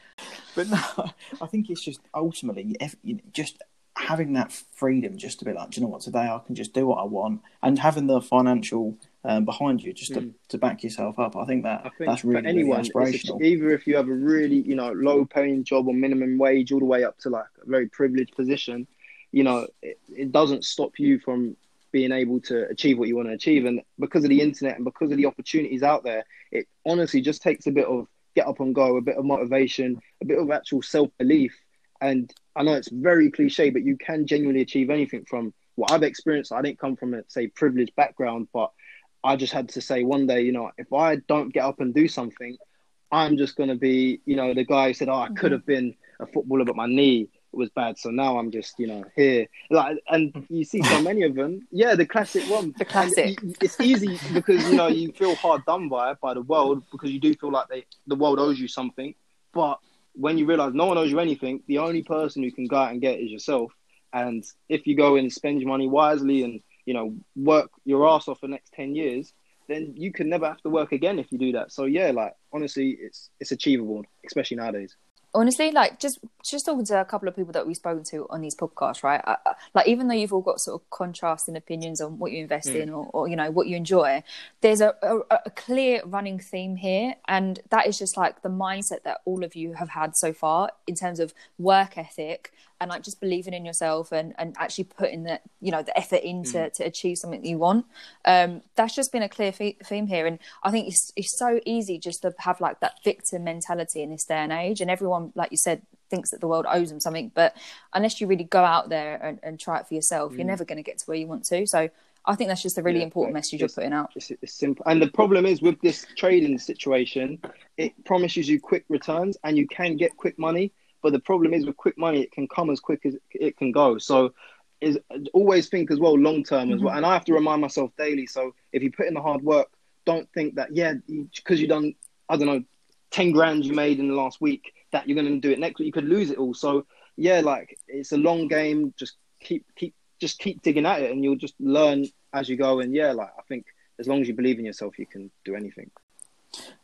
But no, I think it's just ultimately if, you know, just having that freedom, just to be like, do you know what, today I can just do what I want, and having the financial um, behind you just to, mm. to back yourself up. I think that I think that's really, anyone, really inspirational. Either if you have a really you know low paying job or minimum wage, all the way up to like a very privileged position, you know it, it doesn't stop you from being able to achieve what you want to achieve. And because of the internet and because of the opportunities out there, it honestly just takes a bit of get up and go, a bit of motivation, a bit of actual self belief, And I know it's very cliche, but you can genuinely achieve anything from what I've experienced. I didn't come from a say privileged background, but I just had to say one day, you know, if I don't get up and do something, I'm just going to be, you know, the guy who said, "Oh, I could mm-hmm. have been a footballer, but my knee was bad, so now I'm just, you know, here." Like, and you see so many of them. Yeah, the classic one. The classic. And It's easy because you know you feel hard done by by the world because you do feel like they the world owes you something. But when you realize no one owes you anything, the only person who can go out and get is yourself. And if you go and spend your money wisely and you know work your ass off for the next ten years, then you can never have to work again if you do that. So yeah, like honestly, it's it's achievable, especially nowadays. Honestly like just just talking to a couple of people that we've spoken to on these podcasts right I, I, like even though you've all got sort of contrasting opinions on what you invest Mm. in or, or you know what you enjoy there's a, a, a clear running theme here and that is just like the mindset that all of you have had so far in terms of work ethic and like just believing in yourself and and actually putting the you know the effort into Mm. to achieve something that you want um that's just been a clear theme here and i think it's it's so easy just to have like that victim mentality in this day and age and everyone like you said thinks that the world owes them something but unless you really go out there and, and try it for yourself you're never going to get to where you want to so i think that's just a really Mm. Yeah, important message you're putting out It's, it's simple. And the problem is with this trading situation, it promises you quick returns and you can get quick money. But the problem is with quick money, it can come as quick as it can go. So is always think as well long term as well. Mm-hmm. And I have to remind myself daily. So if you put in the hard work, don't think that yeah, because you done I don't know, ten grand you made in the last week that you're going to do it next week. You could lose it all. So yeah, like it's a long game. Just keep keep just keep digging at it, and you'll just learn as you go. And yeah, like I think as long as you believe in yourself, you can do anything.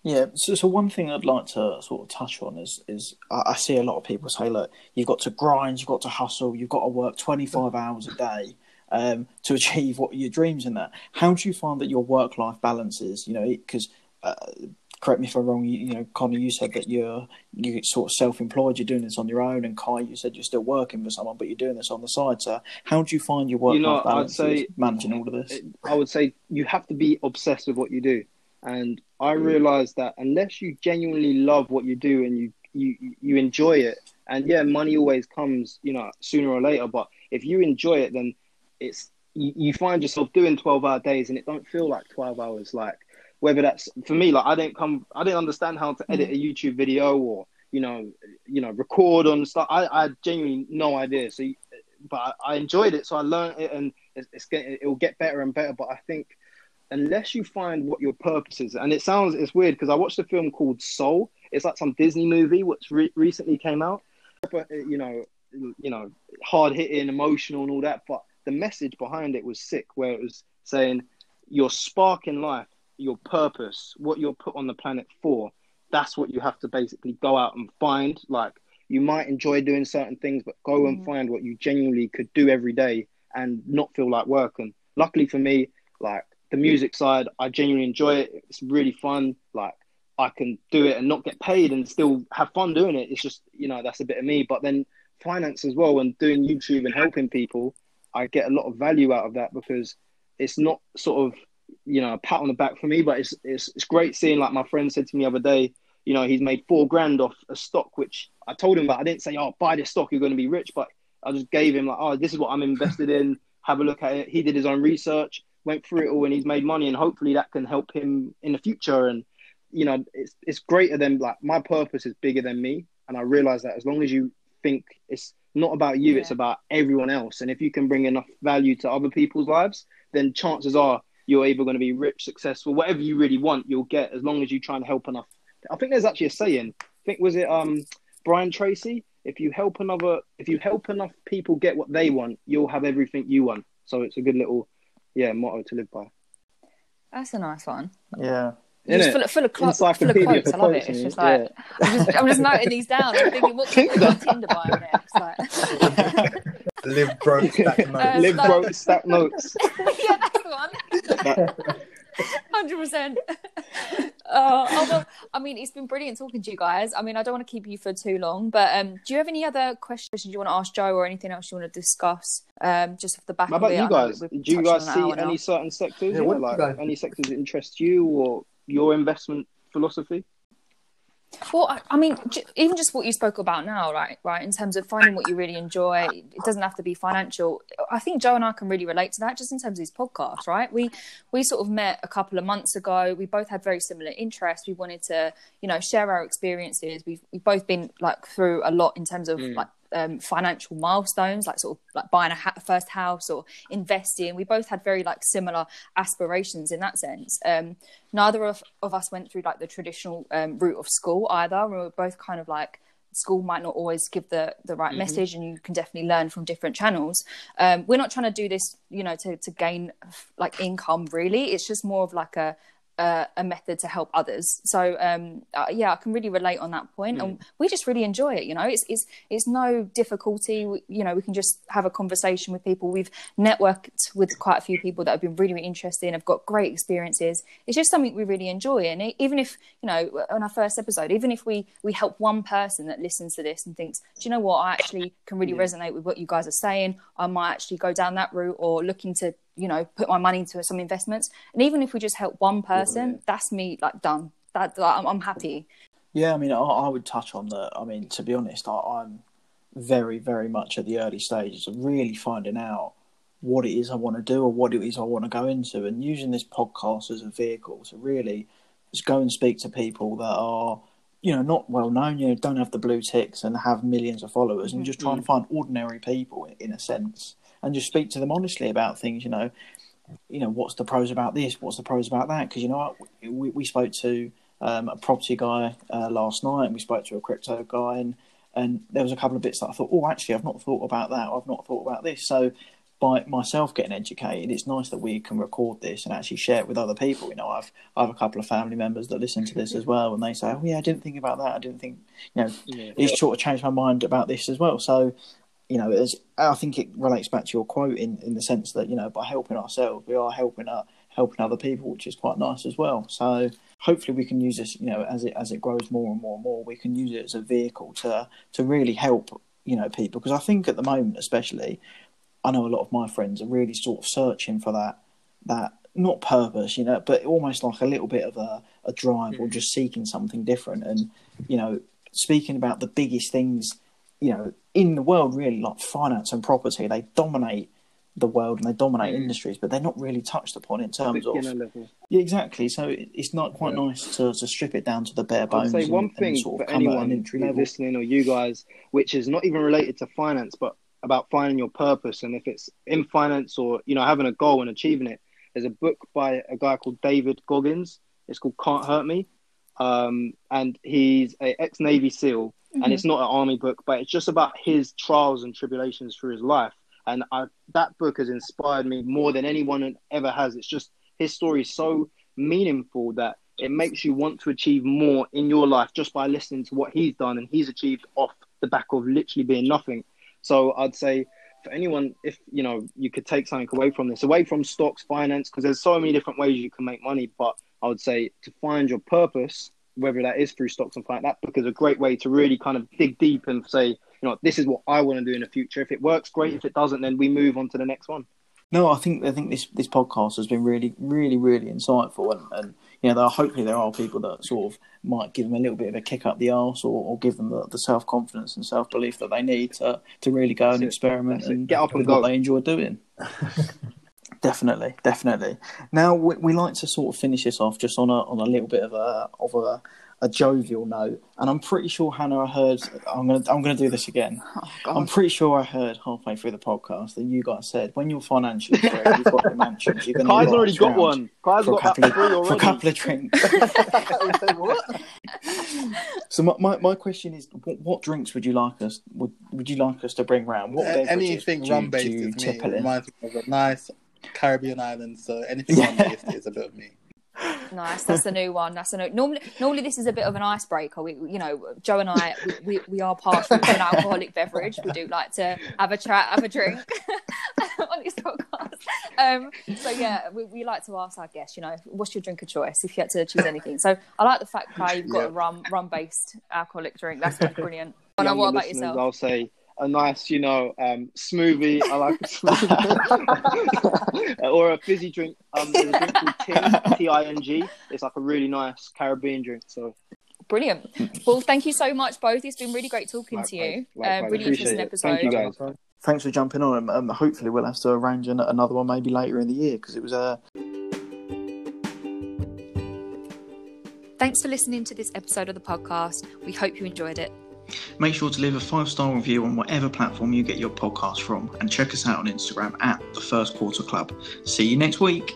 Yeah, so, so one thing I'd like to sort of touch on is is I, I see a lot of people say, look, you've got to grind, you've got to hustle, you've got to work twenty five hours a day um, to achieve what your dreams in that. How do you find that your work life balance is? You know, because uh, correct me if I'm wrong. You, you know, Conner, you said that you're you sort of self employed, you're doing this on your own, and Kai, you said you're still working for someone, but you're doing this on the side. So how do you find your work You know, life I'd balance say- managing all of this? I would say you have to be obsessed with what you do. And I mm. realized that unless you genuinely love what you do and you, you, you enjoy it, and yeah, money always comes, you know, sooner or later. But if you enjoy it, then it's you, you find yourself doing twelve hour days, and it don't feel like twelve hours. Like whether that's for me, like I didn't come, I didn't understand how to mm. edit a YouTube video or you know, you know, record on stuff. I, I had genuinely no idea. So, but I, I enjoyed it, so I learned it, and it's, it's getting, it will get better and better. But I think unless you find what your purpose is, and it sounds it's weird because I watched a film called Soul. It's like some Disney movie which re- recently came out. But uh, you know, you know, hard hitting, emotional, and all that. But the message behind it was sick, where it was saying your spark in life, your purpose, what you're put on the planet for. That's what you have to basically go out and find. Like you might enjoy doing certain things, but go and mm-hmm. find what you genuinely could do every day and not feel like work. And luckily for me, like the music side, I genuinely enjoy it. It's really fun. Like I can do it and not get paid and still have fun doing it. It's just, you know, that's a bit of me. But then finance as well and doing YouTube and helping people, I get a lot of value out of that because it's not sort of, you know, a pat on the back for me, but it's it's it's great seeing like my friend said to me the other day, you know, he's made four grand off a stock, which I told him about. I didn't say, oh, buy this stock, you're going to be rich, but I just gave him like, oh, this is what I'm invested in. Have a look at it. He did his own research, went through it all, and he's made money, and hopefully that can help him in the future. And you know, it's it's greater than like my purpose is bigger than me, and I realize that as long as you think it's not about you, it's about everyone else, and if you can bring enough value to other people's lives, then chances are you're either going to be rich, successful, whatever you really want, you'll get as long as you try and help enough. I think there's actually a saying. I think was it um Brian Tracy? If you help another, if you help enough people get what they want, you'll have everything you want. So it's a good little, yeah, motto to live by. that's a nice one Yeah. It's full of, full of, clo- full of quotes. I love it. It's just yeah. like I'm, just, I'm just noting these down. I'm thinking, what can I put on Tinder bio next? Like, <laughs> Live broke, stack notes. Uh, live stop. broke, stack notes. <laughs> yeah, that's the one. Hundred percent. <laughs> Uh, oh, well, I mean, it's been brilliant talking to you guys. I mean, I don't want to keep you for too long, but um, do you have any other questions you want to ask Joe, or anything else you want to discuss? Um, just off the back How of about it. you guys? Do you guys see hour now. any certain sectors? Yeah, Yeah, what do you like guys- any sectors that interest you or your investment philosophy? Well, I, mean, j- even just what you spoke about now, right? Right, in terms of finding what you really enjoy, it doesn't have to be financial. I think Joe and I can really relate to that, just in terms of these podcasts, right? We we sort of met a couple of months ago. We both had very similar interests. We wanted to, you know, share our experiences. We've we've both been like through a lot in terms of Mm. like um, financial milestones, like sort of like buying a ha- first house or investing. We both had very like similar aspirations in that sense. Um, neither of, of us went through like the traditional um, route of school either. We were both kind of like school might not always give the the right Mhm. message, and you can definitely learn from different channels. Um, we're not trying to do this, you know, to to gain like income. Really, it's just more of like a a, a method to help others. So um, uh, yeah, I can really relate on that point, and we just really enjoy it. You know, it's it's it's no difficulty. We, you know, we can just have a conversation with people. We've networked with quite a few people that have been really, really interested and have got great experiences. It's just something we really enjoy, and e- even if you know, on our first episode, even if we we help one person that listens to this and thinks, do you know what, I actually can really Yeah. resonate with what you guys are saying. I might actually go down that route or look to you know put my money into some investments. And even if we just help one person Yeah. that's me like done. That I'm, I'm happy. Yeah, I mean, I, I would touch on that. I mean, to be honest, I, I'm very, very much at the early stages of really finding out what it is I want to do or what it is I want to go into, and using this podcast as a vehicle to really just go and speak to people that are, you know, not well known, you know, don't have the blue ticks and have millions of followers, and just trying to mm-hmm. find ordinary people in a sense, and just speak to them honestly about things, you know. You know, what's the pros about this? What's the pros about that? Because you know, we we spoke to um, a property guy uh, last night, and we spoke to a crypto guy, and and there was a couple of bits that I thought, oh, actually, I've not thought about that. I've not thought about this. So by myself getting educated, it's nice that we can record this and actually share it with other people. You know, I've I have a couple of family members that listen to this as well, and they say, oh yeah, I didn't think about that. I didn't think, you know, Yeah. it's sort of changed my mind about this as well. So. You know, as I think it relates back to your quote in, in the sense that you know by helping ourselves, we are helping uh, helping other people, which is quite nice as well. So hopefully we can use this you know as it as it grows more and more and more we can use it as a vehicle to to really help you know people. Because i think at the moment especially i know a lot of my friends are really sort of searching for that that not purpose you know but almost like a little bit of a, a drive or just seeking something different. And you know speaking about the biggest things you know in the world really like finance and property they dominate the world and they dominate Mm. industries but they're not really touched upon in terms of level. yeah, exactly. So it- it's not quite Yeah. nice to, to strip it down to the bare bones. say one and thing sort of for an anyone entry listening or you guys, which is not even related to finance, but about finding your purpose. And if it's in finance or you know having a goal and achieving it, there's a book by a guy called David Goggins. It's called Can't Hurt Me, um, and he's a ex Navy SEAL. And it's mm-hmm. not an army book, but it's just about his trials and tribulations through his life. And I, that book has inspired me more than anyone ever has. It's just his story is so meaningful that it makes you want to achieve more in your life just by listening to what he's done and he's achieved off the back of literally being nothing. So I'd say for anyone, if you know you could take something away from this, away from stocks, finance, because there's so many different ways you can make money. But I would say to find your purpose, whether that is through stocks and like that because is a great way to really kind of dig deep and say, you know, this is what I want to do in the future. If it works, great. If it doesn't, then we move on to the next one. No, I think I think this this podcast has been really, really, really insightful, and, and you know, there are, hopefully there are people that sort of might give them a little bit of a kick up the arse, or, or give them the, the self confidence and self belief that they need to to really go That's and it. experiment That's it. and Get up and with go. what they enjoy doing. <laughs> definitely, definitely. Now we, we like to sort of finish this off just on a on a little bit of a of a a jovial note, and I'm pretty sure Hannah, I heard. I'm gonna I'm gonna do this again. oh, I'm pretty sure I heard halfway through the podcast that you guys said when you're financially <laughs> free, you've got your mansions. You're going Kai's to already got one. Kai's for a got couple about of, three for a couple of drinks. <laughs> So my, my, my question is, what, what drinks would you like us would would you like us to bring round? What beverages Anything you- rum based do you is me. tipple It in? reminds me of a nice Caribbean islands, So anything Yeah. rum based is a bit of me. Nice. That's the new one. That's a new. Normally, normally this is a bit of an icebreaker. We, you know, Joe and I, we, we, we are partial to an alcoholic beverage. We do like to have a chat, have a drink <laughs> on this podcast. Um, so yeah, we, we like to ask our guests, you know, what's your drink of choice if you had to choose anything. So I like the fact, Kai, you've got Yeah. a rum rum based alcoholic drink. That's, that's brilliant. No, what about yourself? I'll say a nice, you know, um, smoothie. I like a smoothie. <laughs> or a fizzy drink. Um, there's a drink called Ting, T I N G. It's like a really nice Caribbean drink. So Brilliant. Well, thank you so much, both. It's been really great talking to you. Likewise, likewise. Uh, really interesting it. episode. Thank you, guys. Thanks for jumping on. Um, hopefully, we'll have to arrange another one maybe later in the year because it was a. Thanks for listening to this episode of the podcast. We hope you enjoyed it. Make sure to leave a five star review on whatever platform you get your podcast from and check us out on Instagram at the First Quarter Club. See you next week.